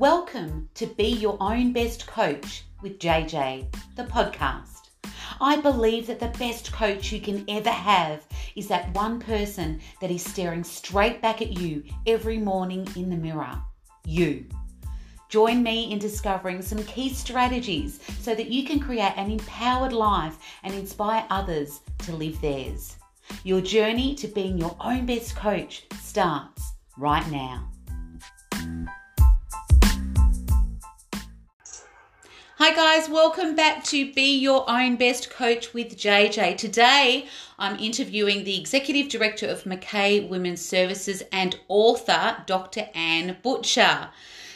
Welcome to Be Your Own Best Coach with JJ, the podcast. I believe that the best coach you can ever have is that one person that is staring straight back at you every morning in the mirror. You. Join me in discovering some key strategies so that you can create an empowered life and inspire others to live theirs. Your journey to being your own best coach starts right now. Hi, guys, welcome back to Be Your Own Best Coach with JJ. Today, I'm interviewing the Executive Director of Mackay Women's Services and author, Dr. Anne Butcher.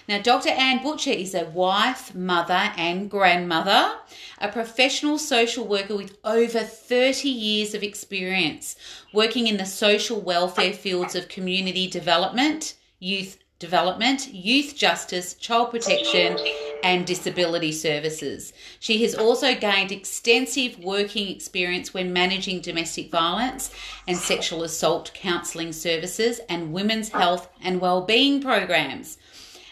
Now, Dr. Anne Butcher is a wife, mother, and grandmother, a professional social worker with over 30 years of experience working in the social welfare fields of community development, youth development, youth justice, child protection, and disability services. She has also gained extensive working experience when managing domestic violence and sexual assault counselling services and women's health and well-being programs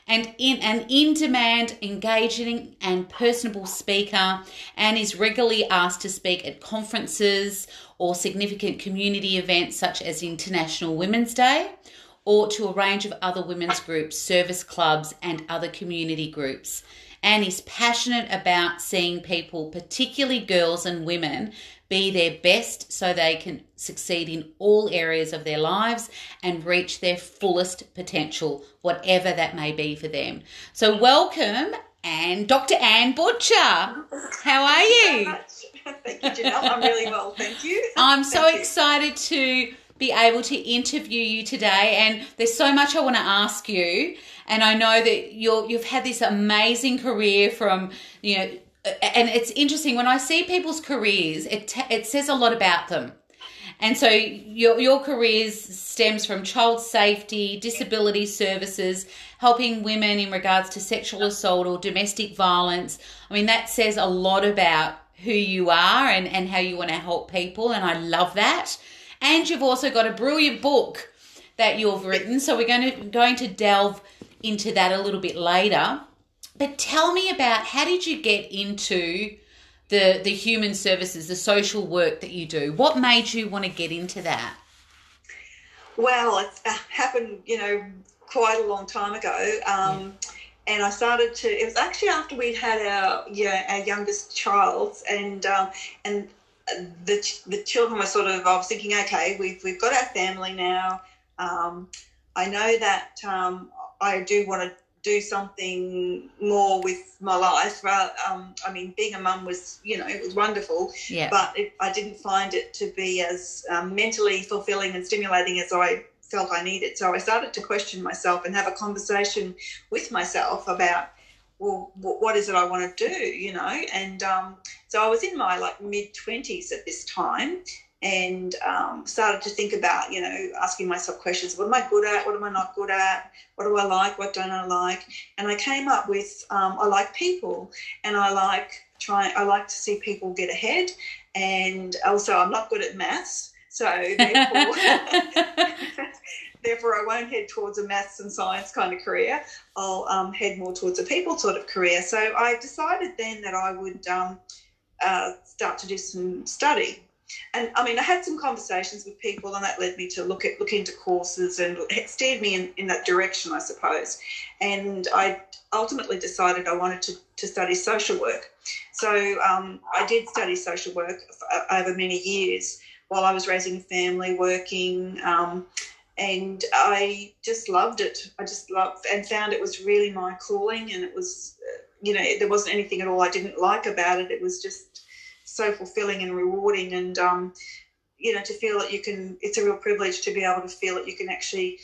and in an in-demand, engaging and personable speaker and is regularly asked to speak at conferences or significant community events such as International Women's Day or to a range of other women's groups, service clubs and other community groups. And is passionate about seeing people, particularly girls and women, be their best so they can succeed in all areas of their lives and reach their fullest potential, whatever that may be for them. So, welcome, and Dr. Anne Butcher. How are you? Thank you, Janelle. I'm really well, thank you. I'm so thank excited you. to be able to interview you today, and there's so much I want to ask you. And I know that you're you've had this amazing career from you know and it's interesting when I see people's careers, it t- it says a lot about them. And so your your careers stems from child safety, disability services, helping women in regards to sexual assault or domestic violence. I mean that says a lot about who you are and, and how you want to help people and I love that. And you've also got a brilliant book that you've written. So we're going to going to delve into that a little bit later. But tell me about how did you get into the the human services, the social work that you do? What made you want to get into that? Well, it uh, happened, you know, quite a long time ago. Um, yeah. And I started to. It was actually after we'd had our yeah our youngest child, and um, and the the children were sort of. I was thinking, okay, we've we've got our family now. Um, I know that um, I do want to do something more with my life. Um, I mean, being a mum was, you know, it was wonderful, yeah. but it, I didn't find it to be as um, mentally fulfilling and stimulating as I felt I needed. So I started to question myself and have a conversation with myself about, well, what is it I want to do, you know? And um, so I was in my like mid 20s at this time, and um, started to think about, you know, asking myself questions: What am I good at? What am I not good at? What do I like? What don't I like? And I came up with um, I like people, and I like trying. I like to see people get ahead, and also I'm not good at maths, so therefore. therefore, I won't head towards a maths and science kind of career. I'll um, head more towards a people sort of career. So I decided then that I would um, uh, start to do some study and I mean, I had some conversations with people, and that led me to look at look into courses, and steered me in, in that direction, I suppose. And I ultimately decided I wanted to, to study social work. So um, I did study social work over many years while I was raising a family, working. Um, and I just loved it. I just loved and found it was really my calling, and it was, you know, there wasn't anything at all I didn't like about it. It was just so fulfilling and rewarding and um, you know to feel that you can it's a real privilege to be able to feel that you can actually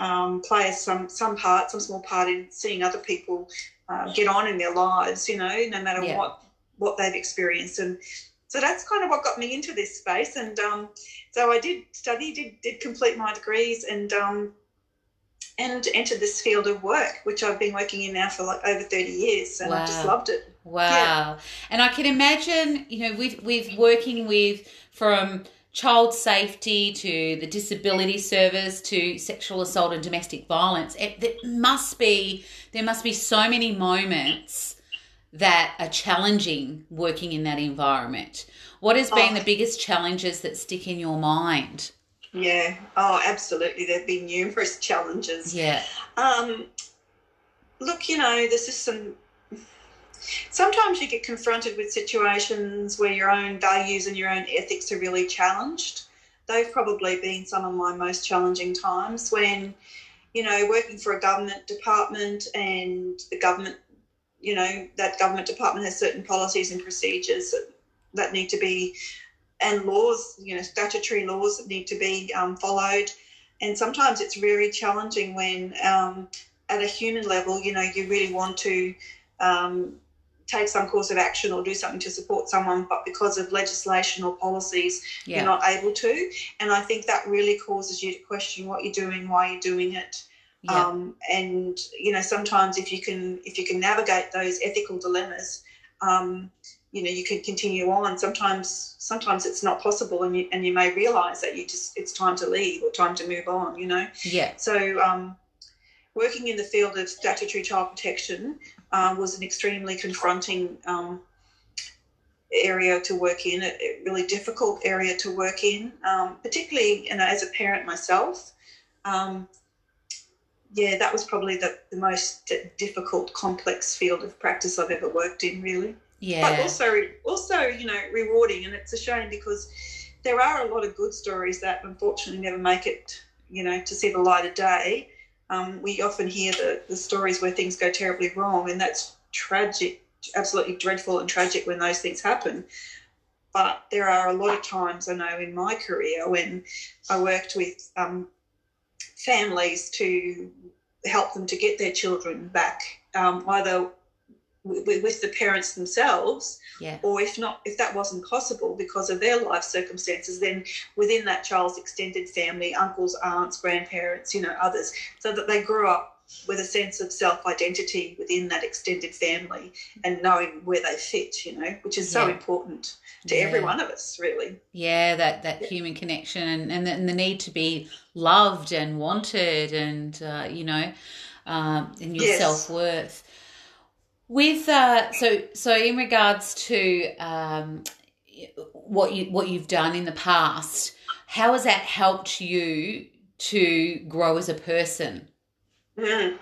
um, play some some part some small part in seeing other people uh, get on in their lives you know no matter yeah. what what they've experienced and so that's kind of what got me into this space and um, so i did study did, did complete my degrees and um, and entered this field of work which i've been working in now for like over 30 years and wow. i just loved it Wow. Yeah. And I can imagine, you know, with with working with from child safety to the disability service to sexual assault and domestic violence it, it must be there must be so many moments that are challenging working in that environment what has been oh. the biggest challenges that stick in your mind yeah oh absolutely there have been numerous challenges yeah um look you know the some. sometimes you get confronted with situations where your own values and your own ethics are really challenged. They've probably been some of my most challenging times when, you know, working for a government department and the government, you know, that government department has certain policies and procedures that, that need to be, and laws, you know, statutory laws that need to be um, followed. And sometimes it's very challenging when, um, at a human level, you know, you really want to um, take some course of action or do something to support someone, but because of legislation or policies, yeah. you're not able to. And I think that really causes you to question what you're doing, why you're doing it. Yeah. Um, and you know, sometimes if you can if you can navigate those ethical dilemmas, um, you know, you can continue on. Sometimes sometimes it's not possible, and you and you may realise that you just it's time to leave or time to move on. You know. Yeah. So. Um, working in the field of statutory child protection, uh, was an extremely confronting um, area to work in, a, really difficult area to work in, um, particularly you know, as a parent myself. Um, yeah, that was probably the, the most difficult, complex field of practice I've ever worked in, really. Yeah. But also, also, you know, rewarding, and it's a shame because there are a lot of good stories that unfortunately never make it, you know, to see the light of day. Um, we often hear the, the stories where things go terribly wrong, and that's tragic, absolutely dreadful and tragic when those things happen. But there are a lot of times I know in my career when I worked with um, families to help them to get their children back, um, either with the parents themselves yeah. or if not if that wasn't possible because of their life circumstances then within that child's extended family uncles aunts grandparents you know others so that they grew up with a sense of self-identity within that extended family and knowing where they fit you know which is so yeah. important to yeah. every one of us really yeah that that human connection and, and the, and, the, need to be loved and wanted and uh, you know um, and your yes. self-worth with uh, so so in regards to um, what you what you've done in the past, how has that helped you to grow as a person? Mm.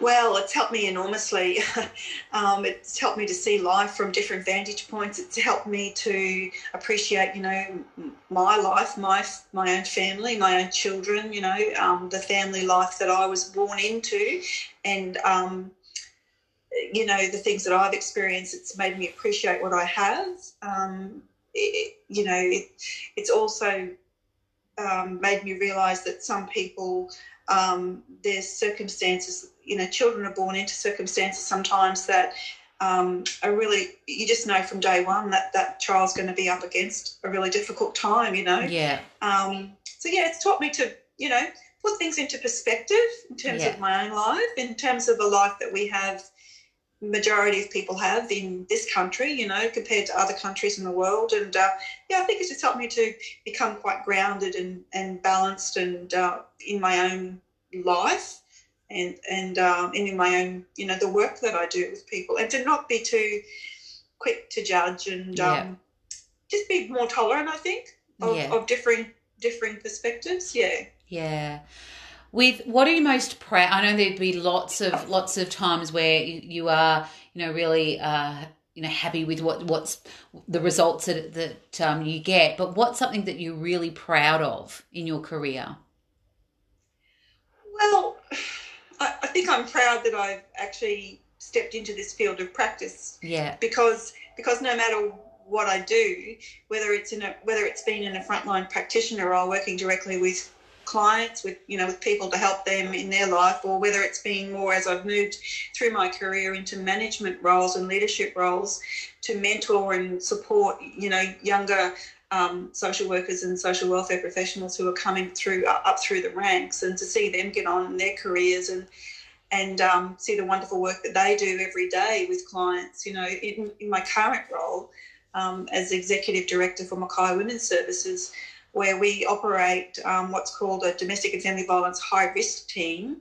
Well, it's helped me enormously. um, it's helped me to see life from different vantage points. It's helped me to appreciate, you know, my life, my my own family, my own children. You know, um, the family life that I was born into, and um, you know, the things that I've experienced, it's made me appreciate what I have. Um, it, you know, it, it's also um, made me realise that some people, um, their circumstances, you know, children are born into circumstances sometimes that um, are really, you just know from day one that that child's going to be up against a really difficult time, you know. Yeah. Um, so yeah, it's taught me to, you know, put things into perspective in terms yeah. of my own life, in terms of the life that we have majority of people have in this country, you know, compared to other countries in the world. And uh, yeah, I think it's just helped me to become quite grounded and, and balanced and uh, in my own life and and um, and in my own, you know, the work that I do with people, and to not be too quick to judge and yeah. um, just be more tolerant. I think of, yeah. of differing differing perspectives. Yeah. Yeah with what are you most proud i know there'd be lots of lots of times where you, you are you know really uh you know happy with what what's the results that that um, you get but what's something that you're really proud of in your career? Well I, I think i'm proud that i've actually stepped into this field of practice yeah. because because no matter what I do, whether it's in a whether it's been in a frontline practitioner role working directly with clients with you know with people to help them in their life or whether it's been more as I've moved through my career into management roles and leadership roles to mentor and support you know younger um, social workers and social welfare professionals who are coming through up through the ranks and to see them get on in their careers and and um, see the wonderful work that they do every day with clients you know in, in my current role um, as executive director for Mackay Women's Services where we operate um, what's called a domestic and family violence high risk team.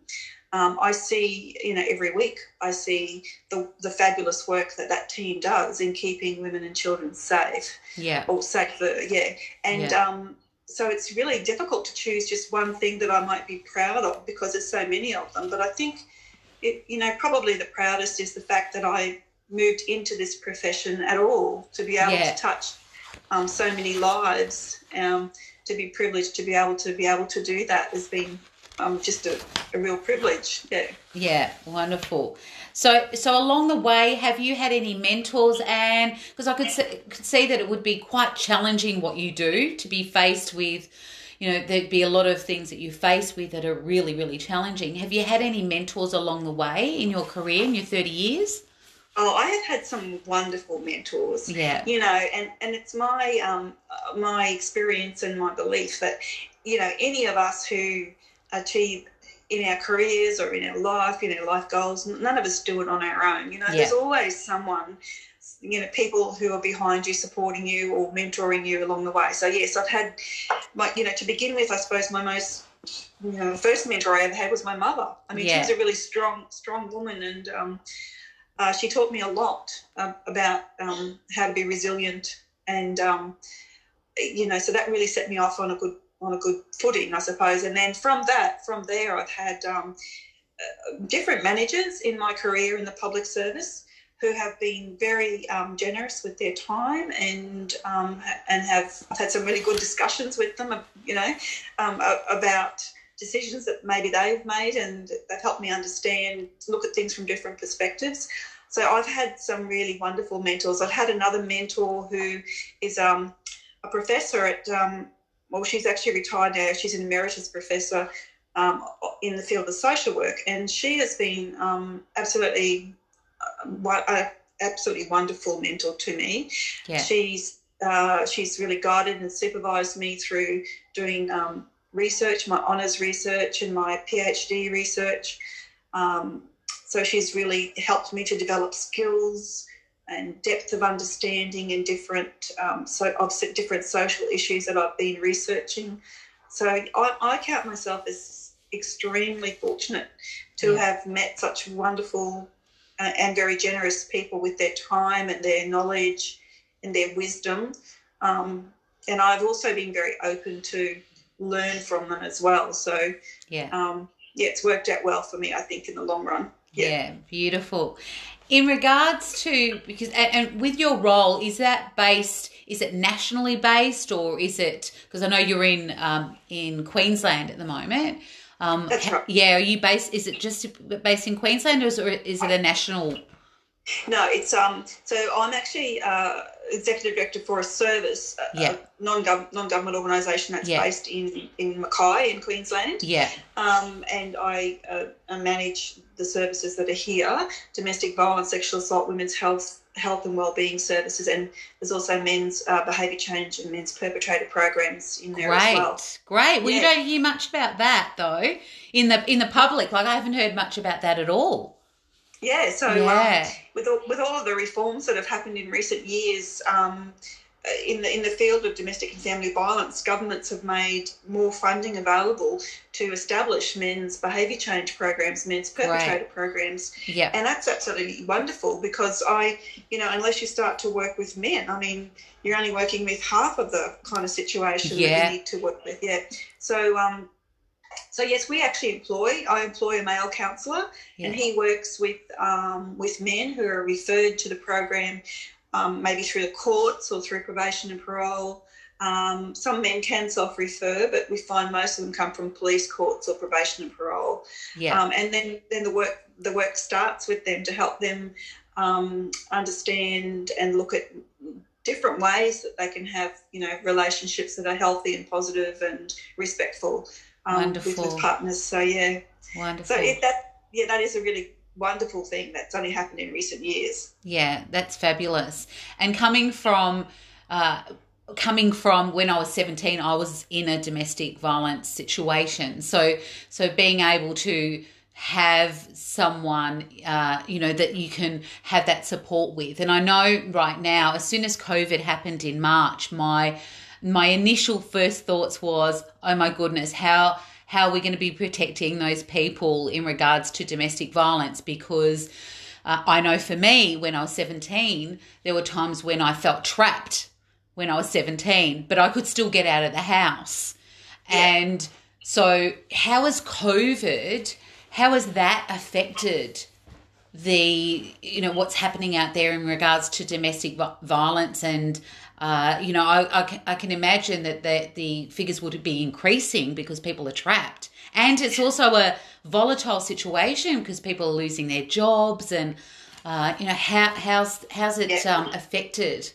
Um, I see, you know, every week I see the, the fabulous work that that team does in keeping women and children safe. Yeah. Or safer, yeah. And Yeah. Um, so it's really difficult to choose just one thing that I might be proud of because there's so many of them. But I think, it, you know, probably the proudest is the fact that I moved into this profession at all to be able Yeah. to touch um, so many lives. Um, to be privileged to be able to be able to do that has been um, just a, a real privilege. Yeah. Yeah, wonderful. So, so along the way, have you had any mentors? And because I could see, could see that it would be quite challenging what you do to be faced with, you know, there'd be a lot of things that you face with that are really, really challenging. Have you had any mentors along the way in your career in your thirty years? Oh, I have had some wonderful mentors. Yeah, you know and and it's my um my experience and my belief that you know any of us who achieve in our careers or in our life in our life goals none of us do it on our own you know Yeah. there's always someone you know people who are behind you supporting you or mentoring you along the way so yes i've had my you know to begin with i suppose my most you know first mentor i ever had was my mother i mean Yeah. she was a really strong strong woman and um uh, she taught me a lot um, about um, how to be resilient, and um, you know, so that really set me off on a good on a good footing, I suppose. And then from that, from there, I've had um, uh, different managers in my career in the public service who have been very um, generous with their time and um, and have had some really good discussions with them, you know, um, about decisions that maybe they've made and they've helped me understand, look at things from different perspectives. So I've had some really wonderful mentors. I've had another mentor who is um, a professor at, um, well, she's actually retired now. She's an emeritus professor um, in the field of social work, and she has been um, absolutely, uh, absolutely wonderful mentor to me. yeah, She's uh, she's really guided and supervised me through doing um, research, my honours research, and my PhD research. Um, so she's really helped me to develop skills and depth of understanding in different um, so of different social issues that I've been researching. So I, I count myself as extremely fortunate to Yeah. have met such wonderful uh, and very generous people with their time and their knowledge and their wisdom. Um, and I've also been very open to learn from them as well. So yeah. um, yeah, it's worked out well for me, I think, in the long run. Yeah. Yeah. beautiful. In regards to because and, and with your role, is that based? Is it nationally based or is it? Because I know you're in um, in Queensland at the moment. Um, That's right. Yeah, are you based? Is it just based in Queensland or is it a national? No, it's um. So I'm actually uh, executive director for a service, Yeah. a non non government organisation that's Yeah. based in in Mackay in Queensland. Yeah, Um, and I, uh, manage the services that are here: domestic violence, sexual assault, women's health, health and wellbeing services, and there's also men's uh, behaviour change and men's perpetrator programs in there great, as well. great. Well, you don't hear much about that though in the in the public. Like I haven't heard much about that at all. Yeah, so Yeah. um, with all, with all of the reforms that have happened in recent years um, uh, in the in the field of domestic and family violence, governments have made more funding available to establish men's behaviour change programs, men's perpetrator programs, Yeah, and that's absolutely wonderful because I, you know, unless you start to work with men, I mean, you're only working with half of the kind of situation Yeah. that you need to work with. Yeah. So, um, so yes, we actually employ. I employ a male counsellor, yeah. and he works with um, with men who are referred to the program, um, maybe through the courts or through probation and parole. Um, some men can self-refer, but we find most of them come from police courts or probation and parole. yeah. Um, and then, then the work the work starts with them to help them um, understand and look at different ways that they can have you know relationships that are healthy and positive and respectful um, with partners. So yeah, Wonderful. so it, that yeah that is a really wonderful thing that's only happened in recent years. Yeah, that's fabulous. And coming from uh, coming from when I was 17, I was in a domestic violence situation. So so being able to have someone uh, you know that you can have that support with and i know right now as soon as covid happened in march my my initial first thoughts was, oh my goodness, how how are we going to be protecting those people in regards to domestic violence? Because uh, I know for me, when I was 17, there were times when I felt trapped when I was 17, but I could still get out of the house. Yeah. And so, how has COVID, how has that affected? the you know what's happening out there in regards to domestic violence and uh, you know I, I, can, I can imagine that the, the figures would be increasing because people are trapped. And it's also a volatile situation because people are losing their jobs and uh, you know how how's how's it yeah. um, affected?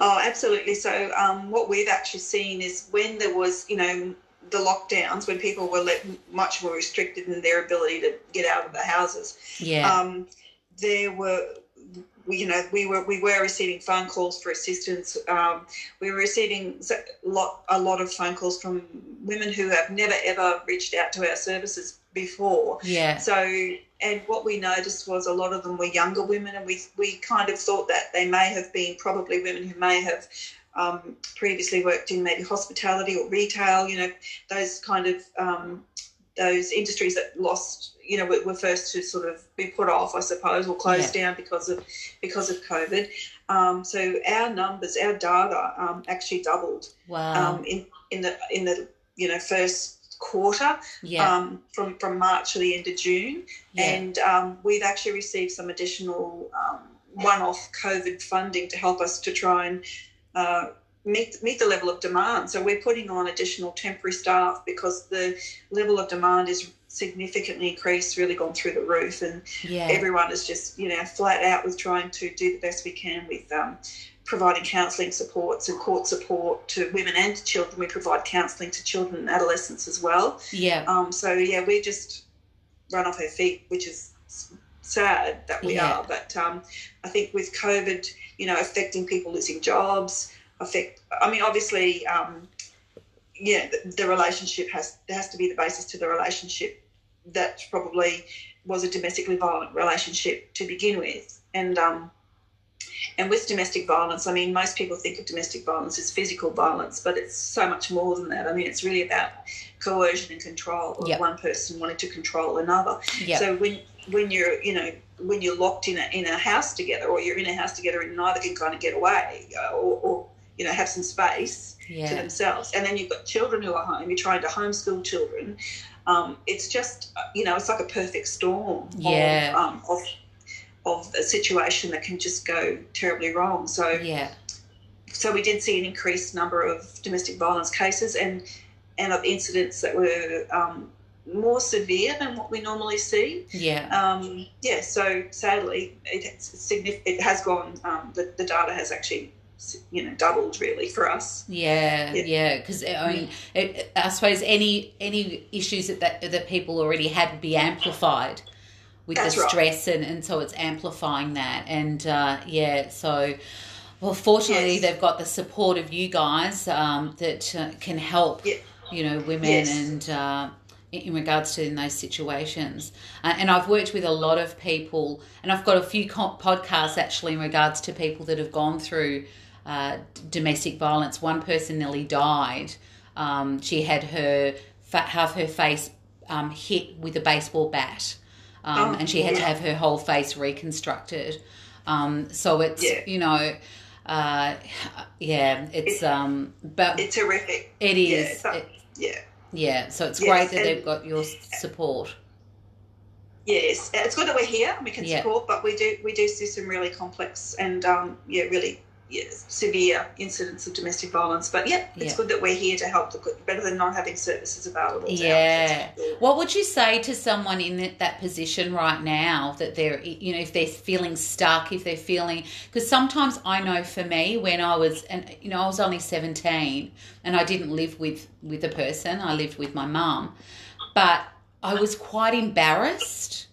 Oh absolutely. So um, what we've actually seen is when there was you know the lockdowns when people were let much more restricted in their ability to get out of the houses yeah. um, there were we, you know, we were we were receiving phone calls for assistance. Um, we were receiving a lot a lot of phone calls from women who have never ever reached out to our services before. Yeah. So and what we noticed was a lot of them were younger women, and we we kind of thought that they may have been probably women who may have um, previously worked in maybe hospitality or retail. You know, those kind of um, those industries that lost you know were, first to sort of be put off, I suppose, or closed yeah. down because of because of COVID. Um, so our numbers, our data, um, actually doubled. Wow. Um, in in the in the you know first quarter yeah. um, from from March to the end of June, yeah. and um, we've actually received some additional um, one-off COVID funding to help us to try and uh, meet meet the level of demand. So we're putting on additional temporary staff because the level of demand is significantly increased, really gone through the roof, and yeah. everyone is just you know flat out with trying to do the best we can with um, providing counselling supports and court support to women and to children. We provide counselling to children and adolescents as well. Yeah. Um, so yeah, we just run off our feet, which is sad that we yeah. are. But um, I think with COVID, you know, affecting people losing jobs, affect. I mean, obviously. Um, yeah, the, the relationship has there has to be the basis to the relationship that probably was a domestically violent relationship to begin with, and um, and with domestic violence, I mean, most people think of domestic violence as physical violence, but it's so much more than that. I mean, it's really about coercion and control of yep. one person wanting to control another. Yep. So when when you're you know when you're locked in a in a house together, or you're in a house together, and neither can kind of get away, uh, or, or you know have some space yeah. to themselves. And then you've got children who are home. You're trying to homeschool children. Um, it's just you know it's like a perfect storm yeah. of, um, of of a situation that can just go terribly wrong. So yeah. So we did see an increased number of domestic violence cases and and of incidents that were um, more severe than what we normally see. Yeah. Um, yeah. So sadly, it, it has gone. Um, the, the data has actually you know doubled really for us yeah yeah because yeah, i mean it, i suppose any any issues that, that that people already had would be amplified with That's the stress right. and, and so it's amplifying that and uh, yeah so well fortunately yes. they've got the support of you guys um, that uh, can help yeah. you know women yes. and uh, in regards to in those situations. Uh, and I've worked with a lot of people, and I've got a few podcasts actually in regards to people that have gone through uh, domestic violence. One person nearly died. Um, she had her half her face um, hit with a baseball bat, um, oh, and she had yeah. to have her whole face reconstructed. Um, so it's yeah. you know. Uh, yeah, it's um, but it's horrific. It is. Yeah, it, yeah. Yeah, so it's yes, great that they've got your support. Yes, it's good that we're here we can support, but we do we do see some really complex and um, yeah, really severe incidents of domestic violence. But yeah, it's yeah. good that we're here to help. The, better than not having services available. Yeah. What would you say to someone in that position right now that they're, you know, if they're feeling stuck, if they're feeling, because sometimes I know for me when I was, and you know, I was only seventeen and I didn't live with with a person. I lived with my mum, but I was quite embarrassed.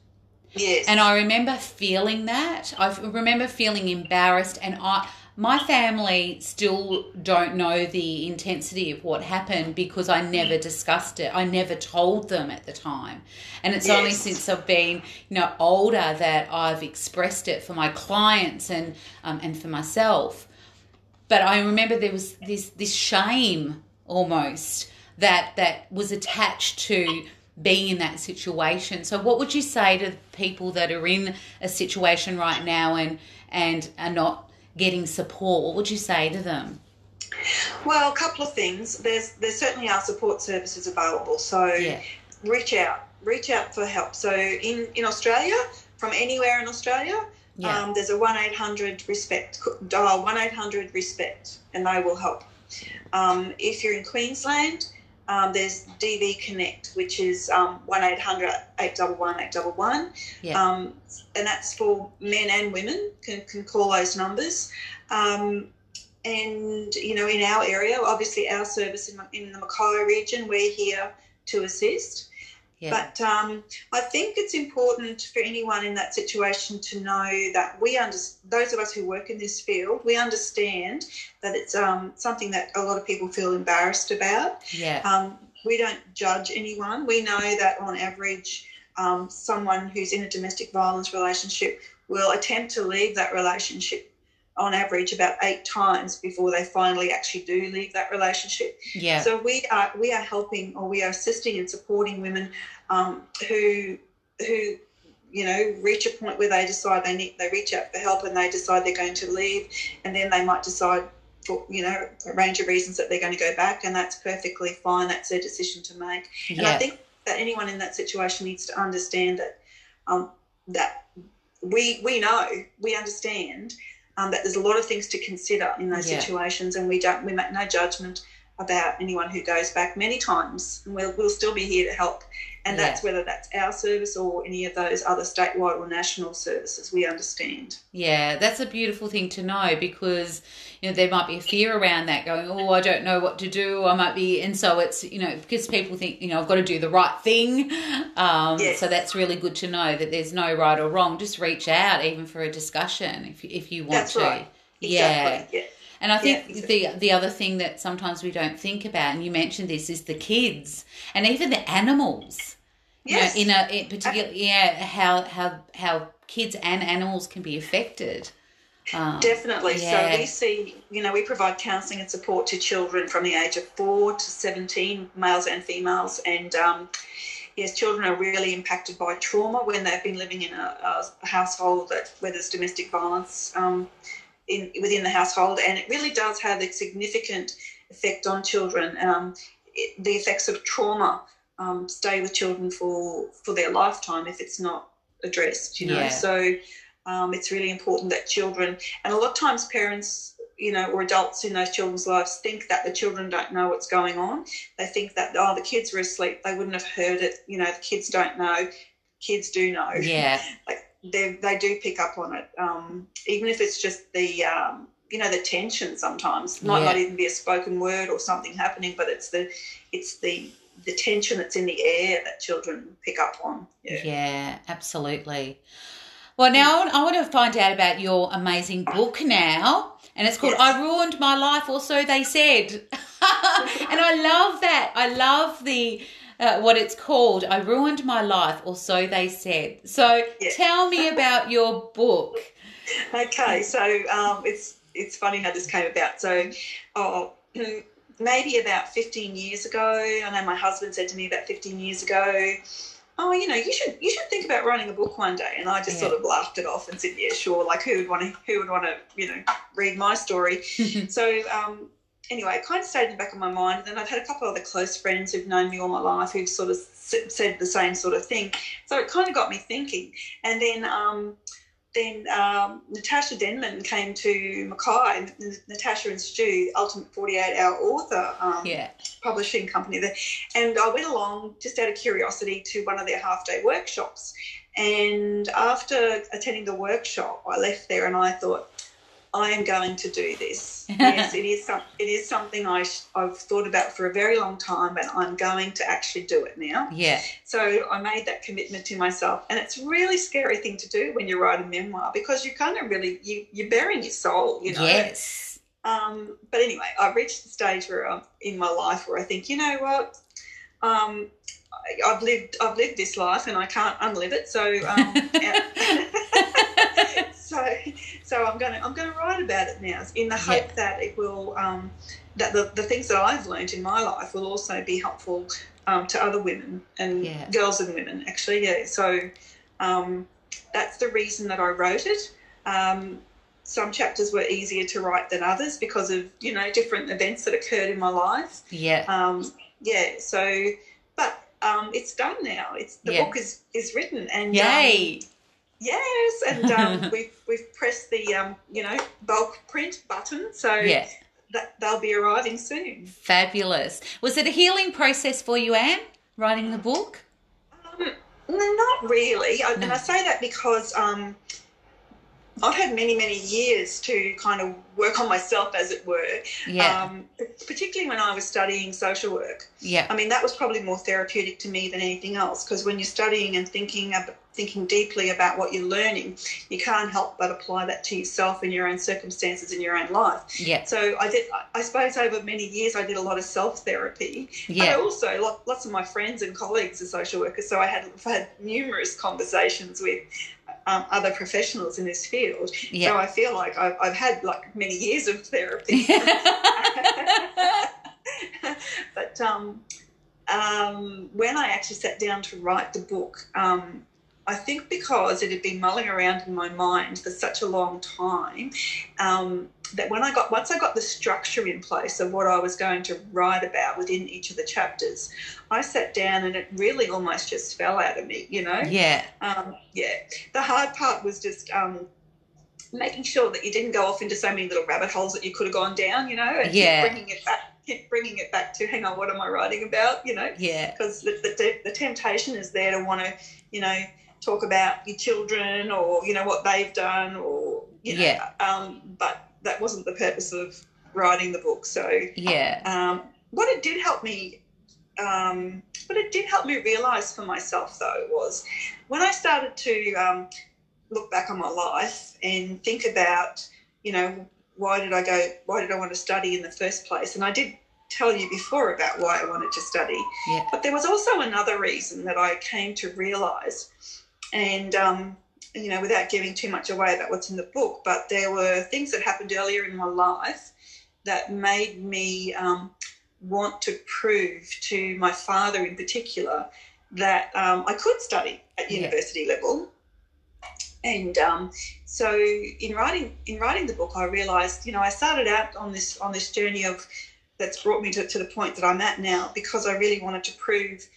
Yes. And I remember feeling that. I remember feeling embarrassed and I my family still don't know the intensity of what happened because I never discussed it. I never told them at the time. And it's yes. only since I've been, you know, older that I've expressed it for my clients and um, and for myself. but I remember there was this this shame almost that that was attached to being in that situation. So what would you say to people that are in a situation right now and and are not getting support? What would you say to them? Well, a couple of things. There's there's certainly our support services available. So Yeah. reach out, reach out for help. So in in Australia, from anywhere in Australia, Yeah. um, there's a one eight hundred respect dial one eight hundred respect, and they will help. Um, if you're in Queensland, um, there's DV Connect, which is um, one 800 811 811. Yeah. Um, and that's for men and women, can, can call those numbers. Um, and, you know, in our area, obviously our service in, in the Mackay region, we're here to assist. Yeah. But um, I think it's important for anyone in that situation to know that we understand, those of us who work in this field, we understand that it's um, something that a lot of people feel embarrassed about. yeah. Um, we don't judge anyone. We know that on average, um, someone who's in a domestic violence relationship will attempt to leave that relationship on average about eight times before they finally actually do leave that relationship. yeah. So we are we are helping or we are assisting and supporting women um, who who you know reach a point where they decide they need they reach out for help and they decide they're going to leave and then they might decide for you know a range of reasons that they're going to go back and that's perfectly fine that's their decision to make and I think that anyone in that situation needs to understand that um, that we we know we understand um, that there's a lot of things to consider in those Yeah. situations, and we don't we make no judgment about anyone who goes back many times, and we'll we'll still be here to help. And that's whether that's our service or any of those other statewide or national services. We understand. Yeah, that's a beautiful thing to know because you know there might be a fear around that going, oh, I don't know what to do. I might be, and so it's you know because people think you know I've got to do the right thing. Um, Yes. So that's really good to know that there's no right or wrong. Just reach out even for a discussion if if you want That's to. right. Yeah. Yeah. And I think Yeah, exactly. the the other thing that sometimes we don't think about, and you mentioned this, is the kids and even the animals. You know, Yes. in a in particular, yeah, how how how kids and animals can be affected. Um, Definitely. yeah. So we see, you know, we provide counselling and support to children from the age of four to 17, males and females. And um, yes, children are really impacted by trauma when they've been living in a, a household that where there's domestic violence um, in within the household, and it really does have a significant effect on children. Um, it, the effects of trauma um, stay with children for for their lifetime if it's not addressed. You know, Yeah. so um, it's really important that children and a lot of times parents you know or adults in those children's lives think that the children don't know what's going on they think that oh the kids were asleep they wouldn't have heard it you know the kids don't know kids do know yeah, they, they do pick up on it um, even if it's just the um, you know the tension sometimes might Yeah. not even be a spoken word or something happening but it's the it's the the tension that's in the air that children pick up on yeah yeah, absolutely. Well, now I want to find out about your amazing book now, and it's called Yes. "I Ruined My Life," or so they said. and I love that. I love the uh, what it's called. "I Ruined My Life," or so they said. So, Yeah. tell me about your book. Okay, so um, it's it's funny how this came about. So, oh, maybe about 15 years ago, I know my husband said to me about 15 years ago, "Oh, you know, you should you should think about writing a book one day." And I just Yeah. sort of laughed it off and said, "Yeah, sure. Like, who would want to who would want to you know read my story?" so. Um, Anyway, it kind of stayed in the back of my mind. And then I've had a couple of other close friends who've known me all my life who've sort of said the same sort of thing. So it kind of got me thinking. And then um, then um, Natasha Denman came to Mackay, Natasha and Stu, Ultimate 48 Hour Author um, yeah, publishing company there. And I went along just out of curiosity to one of their half day workshops. And after attending the workshop, I left there and I thought, I am going to do this. yes, it is. Some, it is something I sh- I've thought about for a very long time, and I'm going to actually do it now. yeah, So I made that commitment to myself, and it's a really scary thing to do when you write a memoir because you kind of really you you're bearing your soul, you know. yes, Um, but anyway, I've reached the stage where I'm in my life where I think, you know what, um, I- I've lived I've lived this life and I can't unlive it. So um, so so I'm gonna I'm gonna write about it now in the hope Yeah. that it will um, that the, the things that I've learned in my life will also be helpful um, to other women and Yeah. girls and women actually yeah so um, that's the reason that I wrote it. Um, some chapters were easier to write than others because of you know different events that occurred in my life. Yeah. Um, yeah, so but um, it's done now. It's the Yeah. book is is written and um, Yay. Yes, and um, we've we've pressed the um, you know bulk print button, so Yeah. that they'll be arriving soon. Fabulous. Was it a healing process for you, Anne, writing the book? Um, no, not really, I, and I say that because um, I've had many many years to kind of work on myself, as it were. Yeah. Um, particularly when I was studying social work. yeah. I mean, that was probably more therapeutic to me than anything else because when you're studying and thinking ab- thinking deeply about what you're learning, you can't help but apply that to yourself in your own circumstances in your own life. Yeah. So I did. I suppose over many years, I did a lot of self therapy. And I also lots of my friends and colleagues are social workers, so I had I've had numerous conversations with. Um, other professionals in this field, yeah. so I feel like I've, I've had like many years of therapy. but um, um, when I actually sat down to write the book, um, I think because it had been mulling around in my mind for such a long time, um, that when I got once I got the structure in place of what I was going to write about within each of the chapters, I sat down and it really almost just fell out of me, you know. yeah. Um, yeah, the hard part was just um, making sure that you didn't go off into so many little rabbit holes that you could have gone down, you know, and Yeah. bringing it back, bringing it back to, hang on, what am I writing about, you know? Yeah. Because the, the, the temptation is there to want to, you know, talk about your children or you know what they've done or you know, Yeah. um, but that wasn't the purpose of writing the book. So Yeah. um, what it did help me, um, what it did help me realize for myself though was when I started to um, look back on my life and think about, you know, why did I go? Why did I want to study in the first place? And I did tell you before about why I wanted to study, Yeah. but there was also another reason that I came to realize, and um, you know, without giving too much away about what's in the book, but there were things that happened earlier in my life that made me um, want to prove to my father in particular that um, I could study at Yeah. university level. And um, so, in writing in writing the book, I realised, you know, I started out on this on this journey of that's brought me to, to the point that I'm at now because I really wanted to prove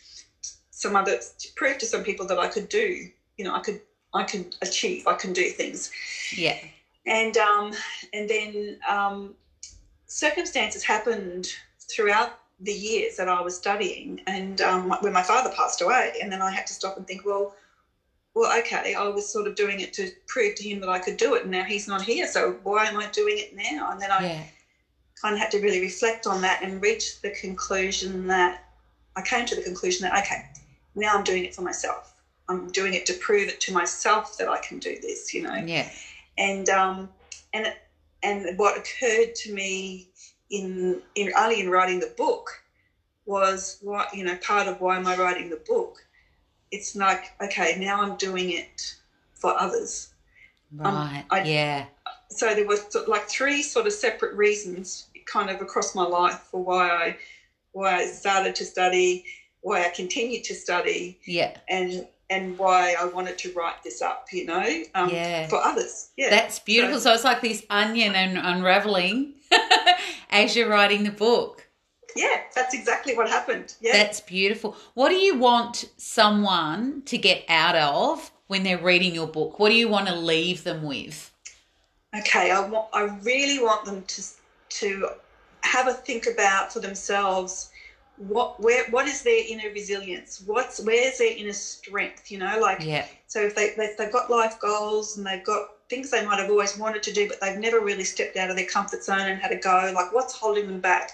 some other to prove to some people that I could do, you know, I could I can achieve, I can do things Yeah. and um, and then um, circumstances happened throughout the years that I was studying, and um, when my father passed away, and then I had to stop and think, well, well, okay, I was sort of doing it to prove to him that I could do it, and now he's not here, so why am I doing it now? And then I Yeah. kind of had to really reflect on that and reach the conclusion that I came to the conclusion that okay, now I'm doing it for myself. I'm doing it to prove it to myself that I can do this, you know Yeah. and um, and and what occurred to me in in only in writing the book was what you know part of why am I writing the book? It's like okay, now I'm doing it for others. Right. I- yeah. So there was like three sort of separate reasons, kind of across my life, for why I why I started to study, why I continued to study, Yeah. and and why I wanted to write this up. You know, um, Yeah. for others. Yeah, That's beautiful. So it's like this onion and unraveling as you're writing the book. Yeah, that's exactly what happened. Yeah. That's beautiful. What do you want someone to get out of when they're reading your book? What do you want to leave them with? okay, I want I really want them to to have a think about for themselves what where what is their inner resilience? What's where's their inner strength, you know? Like Yeah. so if they, they they've got life goals and they've got things they might have always wanted to do but they've never really stepped out of their comfort zone and had a go, like what's holding them back?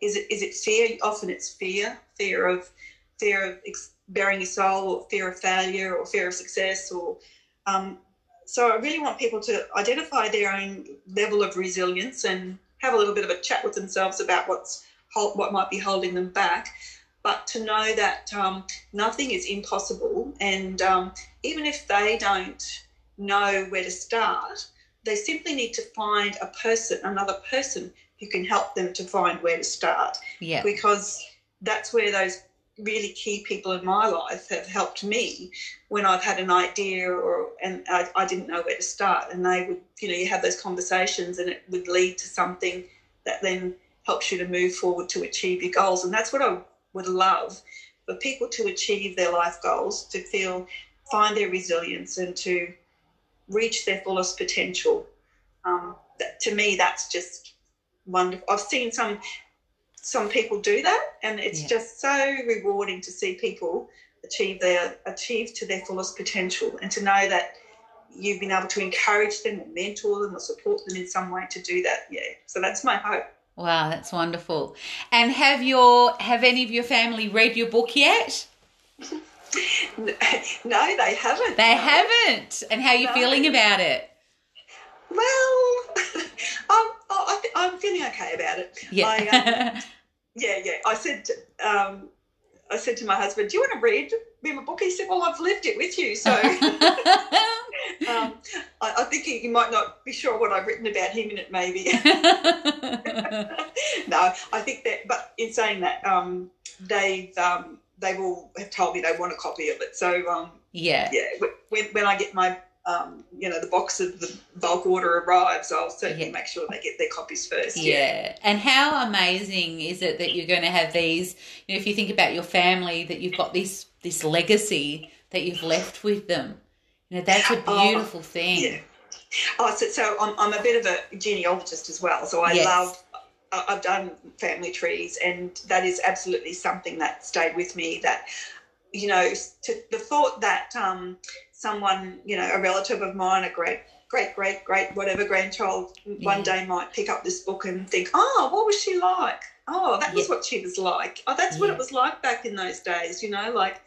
Is it is it fear? Often it's fear, fear of fear of ex- bearing your soul, or fear of failure, or fear of success, or um, so I really want people to identify their own level of resilience and have a little bit of a chat with themselves about what's hol- what might be holding them back, but to know that um, nothing is impossible, and um, even if they don't know where to start, they simply need to find a person, another person who can help them to find where to start. Yeah. Because that's where those really key people in my life have helped me when I've had an idea or and I, I didn't know where to start. And they would, you know, you have those conversations and it would lead to something that then helps you to move forward to achieve your goals. And that's what I would love for people to achieve their life goals, to feel, find their resilience and to reach their fullest potential. Um, that, to me, that's just wonderful. I've seen some some people do that, and it's yeah. just so rewarding to see people achieve their achieve to their fullest potential, and to know that you've been able to encourage them or mentor them or support them in some way to do that. Yeah, so that's my hope. Wow, that's wonderful. And have your have any of your family read your book yet? no, they haven't. They haven't. And how are you no. feeling about it? Well, I'm, I'm feeling okay about it. Yeah. I, um, yeah, yeah. I said, um, I said to my husband, "Do you want to read me my book?" He said, "Well, I've lived it with you, so um, I, I, think he, might not be sure what I've written about him in it, maybe." no, I think that. But in saying that, um, they've um, they will have told me they want a copy of it. So um, yeah, yeah. When, when I get my um, you know, the box of the bulk order arrives, I'll certainly yeah. make sure they get their copies first. Yeah. yeah. And how amazing is it that you're going to have these, you know, if you think about your family, that you've got this this legacy that you've left with them. You know, that's a oh, beautiful oh, thing. Yeah. Oh, so, so I'm, I'm a bit of a genealogist as well. So I yes. love I've done family trees, and that is absolutely something that stayed with me. That you know, to, the thought that um, someone, you know, a relative of mine, a great, great, great, great, whatever grandchild, yeah. one day might pick up this book and think, oh, what was she like? Oh, that was what she was like. Oh, that's yeah. what it was like back in those days, you know, like,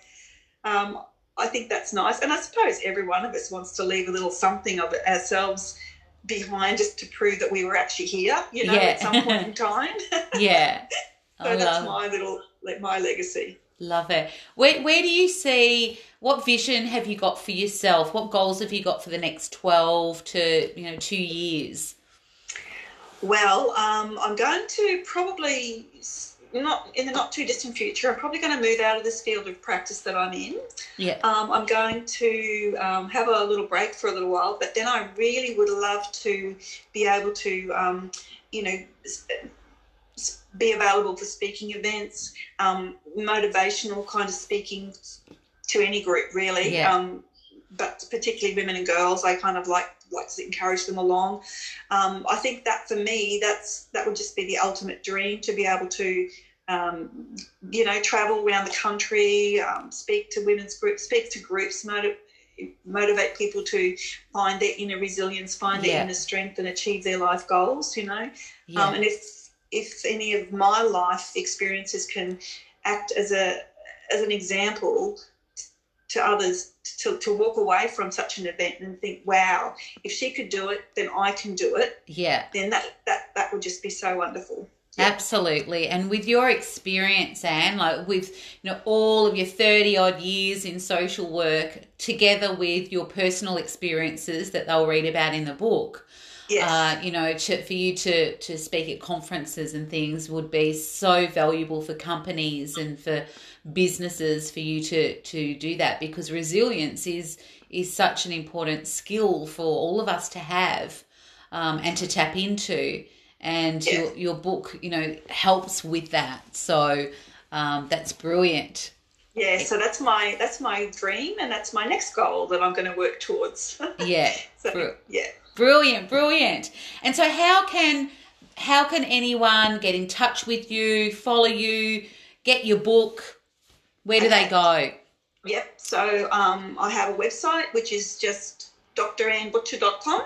um, I think that's nice. And I suppose every one of us wants to leave a little something of ourselves behind just to prove that we were actually here, you know, at some point in time. yeah. so that's my little, my legacy. Love it. Where, where do you see what vision have you got for yourself? What goals have you got for the next 12 to, you know, 2 years? Well, um, I'm going to probably not in the not too distant future. I'm probably going to move out of this field of practice that I'm in. Yeah. Um, I'm going to um, have a little break for a little while, but then I really would love to be able to, um, you know, be available for speaking events, um, motivational kind of speaking to any group really. Yeah. Um, but particularly women and girls, I kind of like like to encourage them along. Um, I think that for me, that's that would just be the ultimate dream to be able to, um, you know, travel around the country, um, speak to women's groups, speak to groups, motivate motivate people to find their inner resilience, find their yeah. inner strength, and achieve their life goals. You know, yeah. um, and if if any of my life experiences can act as a as an example to others to, to walk away from such an event and think, wow, if she could do it, then I can do it. Yeah. Then that that that would just be so wonderful. Absolutely. And with your experience, Anne, like with you know all of your 30 odd years in social work together with your personal experiences that they'll read about in the book, yes. uh, you know, to, for you to, to speak at conferences and things would be so valuable for companies and for businesses for you to, to do that because resilience is is such an important skill for all of us to have um, and to tap into. And yes. your, your book, you know, helps with that. So um, that's brilliant. Yeah, so that's my that's my dream, and that's my next goal that I'm going to work towards. Yeah. so, yeah. Brilliant, brilliant. And so how can how can anyone get in touch with you, follow you, get your book? Where do okay. they go? Yep. So um, I have a website which is just drannebutcher.com.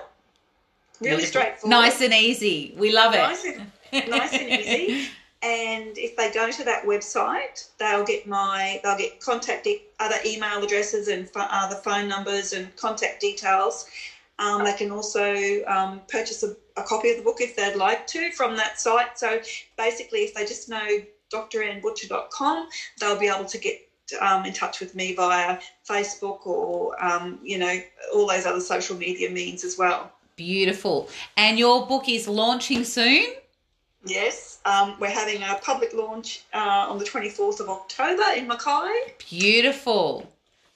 Really straightforward. Nice and easy. We love it. Nice and, nice and easy. And if they go to that website, they'll get my they'll get contact other email addresses and other phone numbers and contact details um, they can also um, purchase a, a, copy of the book if they'd like to from that site. So basically, if they just know drannebutcher.com, they'll be able to get um, in touch with me via Facebook or, um, you know, all those other social media means as well. Beautiful. And your book is launching soon? Yes, um, we're having a public launch uh, on the 24th of October in Mackay. Beautiful.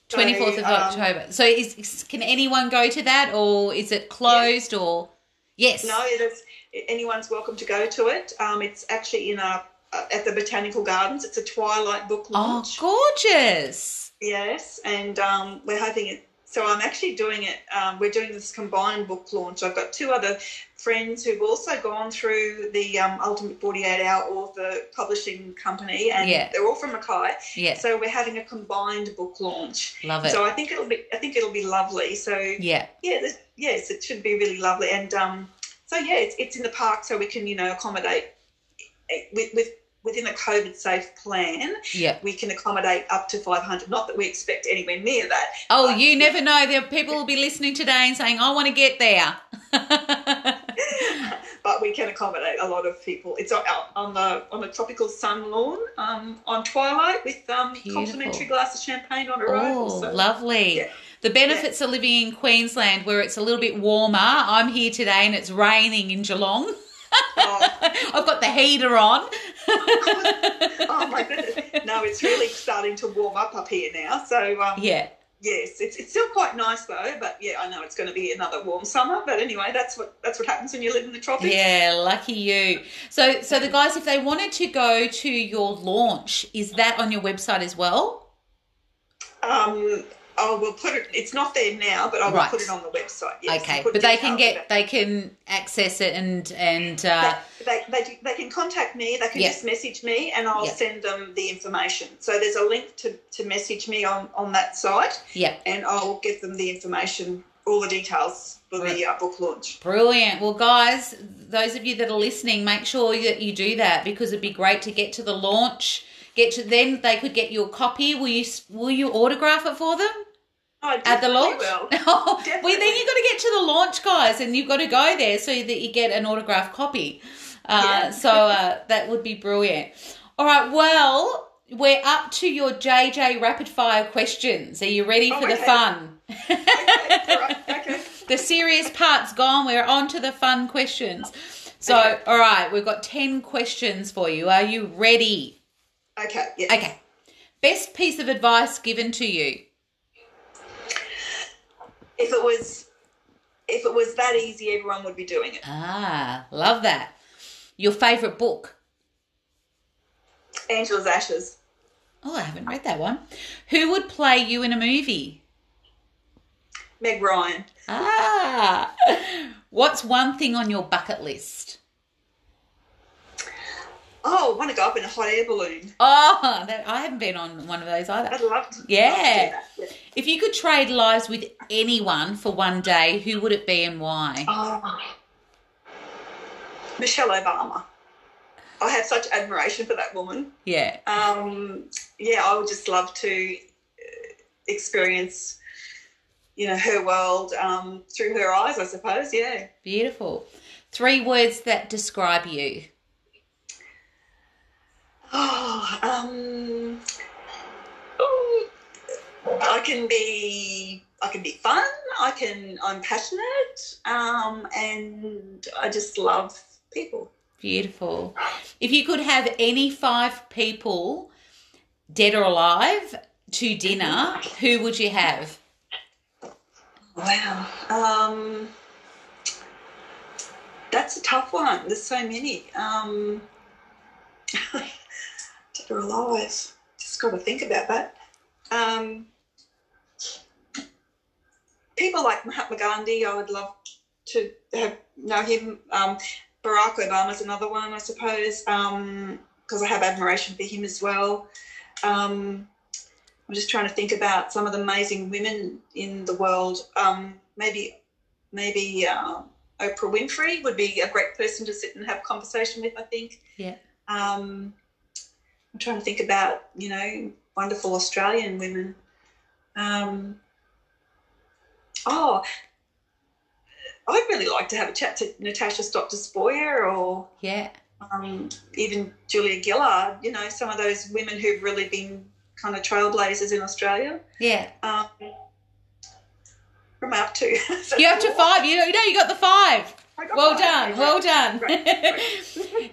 So, 24th of um, October. So is can anyone go to that or is it closed or Yes. No, it is, anyone's welcome to go to it. Um, it's actually in a at the Botanical Gardens. It's a twilight book launch. Oh, launch. gorgeous. Yes, and um, we're hoping it. So I'm actually doing it. Um, we're doing this combined book launch. I've got two other friends who've also gone through the um, Ultimate 48 Hour Author Publishing Company, and Yeah. they're all from Mackay. Yeah. So we're having a combined book launch. Love it. So I think it'll be. I think it'll be lovely. So yeah. yeah, this- yes, it should be really lovely. And um, so yeah, it's, it's in the park, so we can you know accommodate eh, with, with within a COVID safe plan. Yeah. We can accommodate up to 500. Not that we expect anywhere near that, Oh, you never know. There people will be listening today and saying, "I want to get there." but we can accommodate a lot of people. It's on, out on the on the tropical sun lawn um, on twilight with um, Beautiful. complimentary glass of champagne on arrival. oh, so, lovely. yeah. The benefits of living in Queensland where it's a little bit warmer. I'm here today and it's raining in Geelong. oh, I've got the heater on. oh my goodness! No, it's really starting to warm up up here now. So um, yeah. Yes, it's, it's still quite nice though, but yeah, I know it's going to be another warm summer. But anyway, that's what that's what happens when you live in the tropics. Yeah, lucky you. So so the guys if they wanted to go to your launch, is that on your website as well? Um, I will put it. It's not there now, but I will Right. put it on the website. Yes, okay. But they can get they can access it and and uh. They, they, they, they can contact me. They can Yeah. just message me, and I'll Yeah. send them the information. So there's a link to, to message me on on that site, yeah. and I'll give them the information, all the details for the uh, book launch. Brilliant. Well, guys, those of you that are listening, make sure that you do that because it'd be great to get to the launch. Get to then they could get your copy. Will you will you autograph it for them I at the launch? will. well, then you've got to get to the launch, guys, and you've got to go there so that you get an autograph copy. Uh, Yeah. So uh, that would be brilliant. All right. Well, we're up to your JJ rapid fire questions. Are you ready Oh, for the fun? okay, right, okay. the serious part's gone. We're on to the fun questions. So, Okay. all right, we've got 10 questions for you. Are you ready? Okay, yes. Okay. Best piece of advice given to you? If it was, if it was that easy, everyone would be doing it. Ah, love that. Your favorite book? Angela's Ashes. Oh, I haven't read that one. Who would play you in a movie? Meg Ryan. Ah. What's one thing on your bucket list? Oh, I want to go up in a hot air balloon. Oh, that, I haven't been on one of those either. I'd love to. Yeah. love to do that, yeah. If you could trade lives with anyone for one day, who would it be and why? Oh. Michelle Obama. I have such admiration for that woman. Yeah. Um, yeah, I would just love to uh, experience, you know, her world um, through her eyes. I suppose. Yeah. Beautiful. Three words that describe you. Oh, um, oh, I can be. I can be fun. I can. I'm passionate, um, and I just love people. Beautiful. If you could have any five people, dead or alive, to dinner, who would you have? Wow. Um, that's a tough one. There's so many. Um, dead or alive. Just got to think about that. Um, people like Mahatma Gandhi, I would love to have know him. Um, Barack Obama's another one, I suppose, because I have admiration for him as well. Um, I'm just trying to think about some of the amazing women in the world. Um, maybe, maybe uh, Oprah Winfrey would be a great person to sit and have a conversation with. I think. Yeah. Um, I'm trying to think about you know wonderful Australian women. Um, oh, I'd really like to have a chat to Natasha Stott Despoja or Yeah. um, even Julia Gillard, you know, some of those women who've really been kind of trailblazers in Australia. Yeah. Um, from up to. so You're up to five. You know, you got the five. Well done. Well done.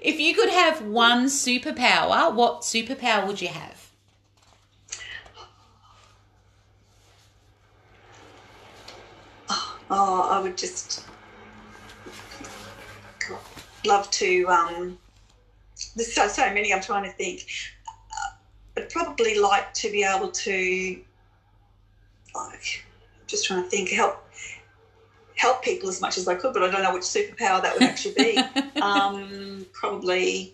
If you could have one superpower, what superpower would you have? Oh, I would just love to. Um, there's so, so many. I'm trying to think. Uh, I'd probably like to be able to, like, I'm just trying to think, help help people as much as I could, but I don't know which superpower that would actually be. um, probably.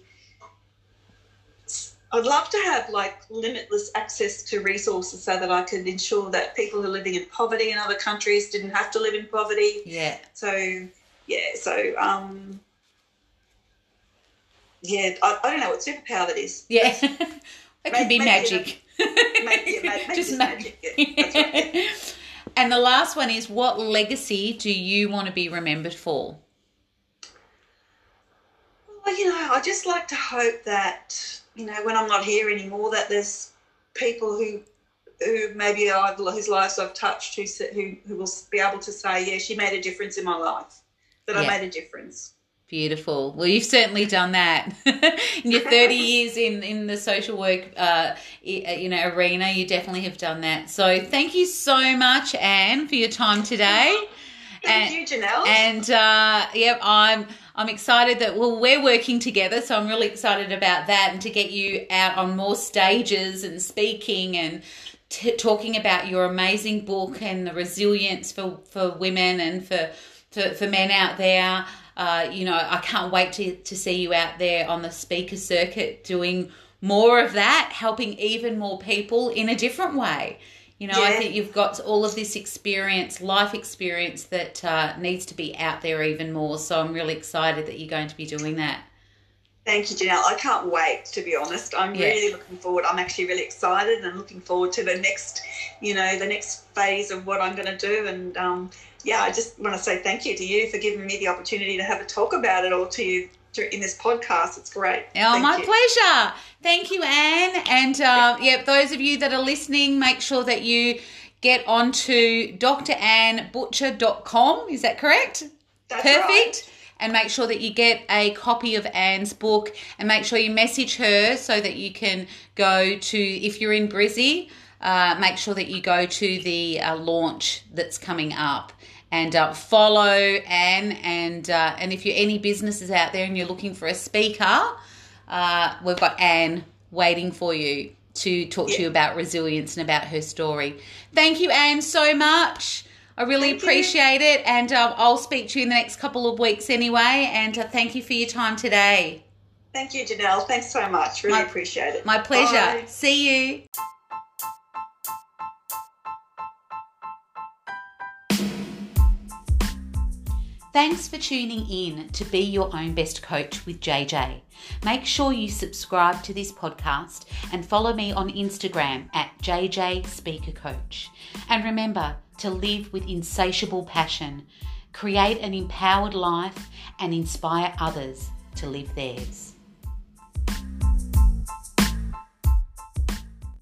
I'd love to have like limitless access to resources so that I could ensure that people who are living in poverty in other countries didn't have to live in poverty. yeah. So yeah, so um, yeah, I, I don't know what superpower that is. Yeah. it could be magic. Maybe, yeah, maybe Just magic. magic. Yeah, that's right. and the last one is what legacy do you want to be remembered for? Well, you know, I just like to hope that you know when I'm not here anymore, that there's people who who maybe I've whose lives I've touched who who who will be able to say, yeah, she made a difference in my life. That Yeah. I made a difference. Beautiful. Well, you've certainly done that in your 30 years in, in the social work, uh, you know, arena. You definitely have done that. So thank you so much, Anne, for your time today. Thank And- you, Janelle. And uh, yep, I'm I'm excited that well we're working together, so I'm really excited about that and to get you out on more stages and speaking and t- talking about your amazing book and the resilience for for women and for for, for men out there. Uh, you know, I can't wait to, to see you out there on the speaker circuit doing more of that, helping even more people in a different way. You know, I think you've got all of this experience, life experience that uh, needs to be out there even more. So I'm really excited that you're going to be doing that. Thank you, Janelle. I can't wait, to be honest. I'm Yeah. really looking forward. I'm actually really excited and looking forward to the next, you know, the next phase of what I'm going to do. And um, yeah, I just want to say thank you to you for giving me the opportunity to have a talk about it all to you in this podcast. It's great. Oh, Thank my you. pleasure. Thank you, Anne. And uh, yeah, those of you that are listening, make sure that you get onto drannebutcher.com. Is that correct? That's Perfect. right. And make sure that you get a copy of Anne's book and make sure you message her so that you can go to, if you're in Brizzy, uh, make sure that you go to the uh, launch that's coming up and uh, follow Anne. And, uh, and if you're any businesses out there and you're looking for a speaker, uh, we've got Anne waiting for you to talk to you about resilience and about her story. Thank you, Anne, so much. I really Thank you. appreciate it, and um, I'll speak to you in the next couple of weeks anyway. And uh, thank you for your time today. Thank you, Janelle. Thanks so much. Really My- appreciate it. My pleasure. Bye. See you. Thanks for tuning in to Be Your Own Best Coach with JJ. Make sure you subscribe to this podcast and follow me on Instagram at JJ Speaker Coach. And remember to live with insatiable passion, create an empowered life, and inspire others to live theirs.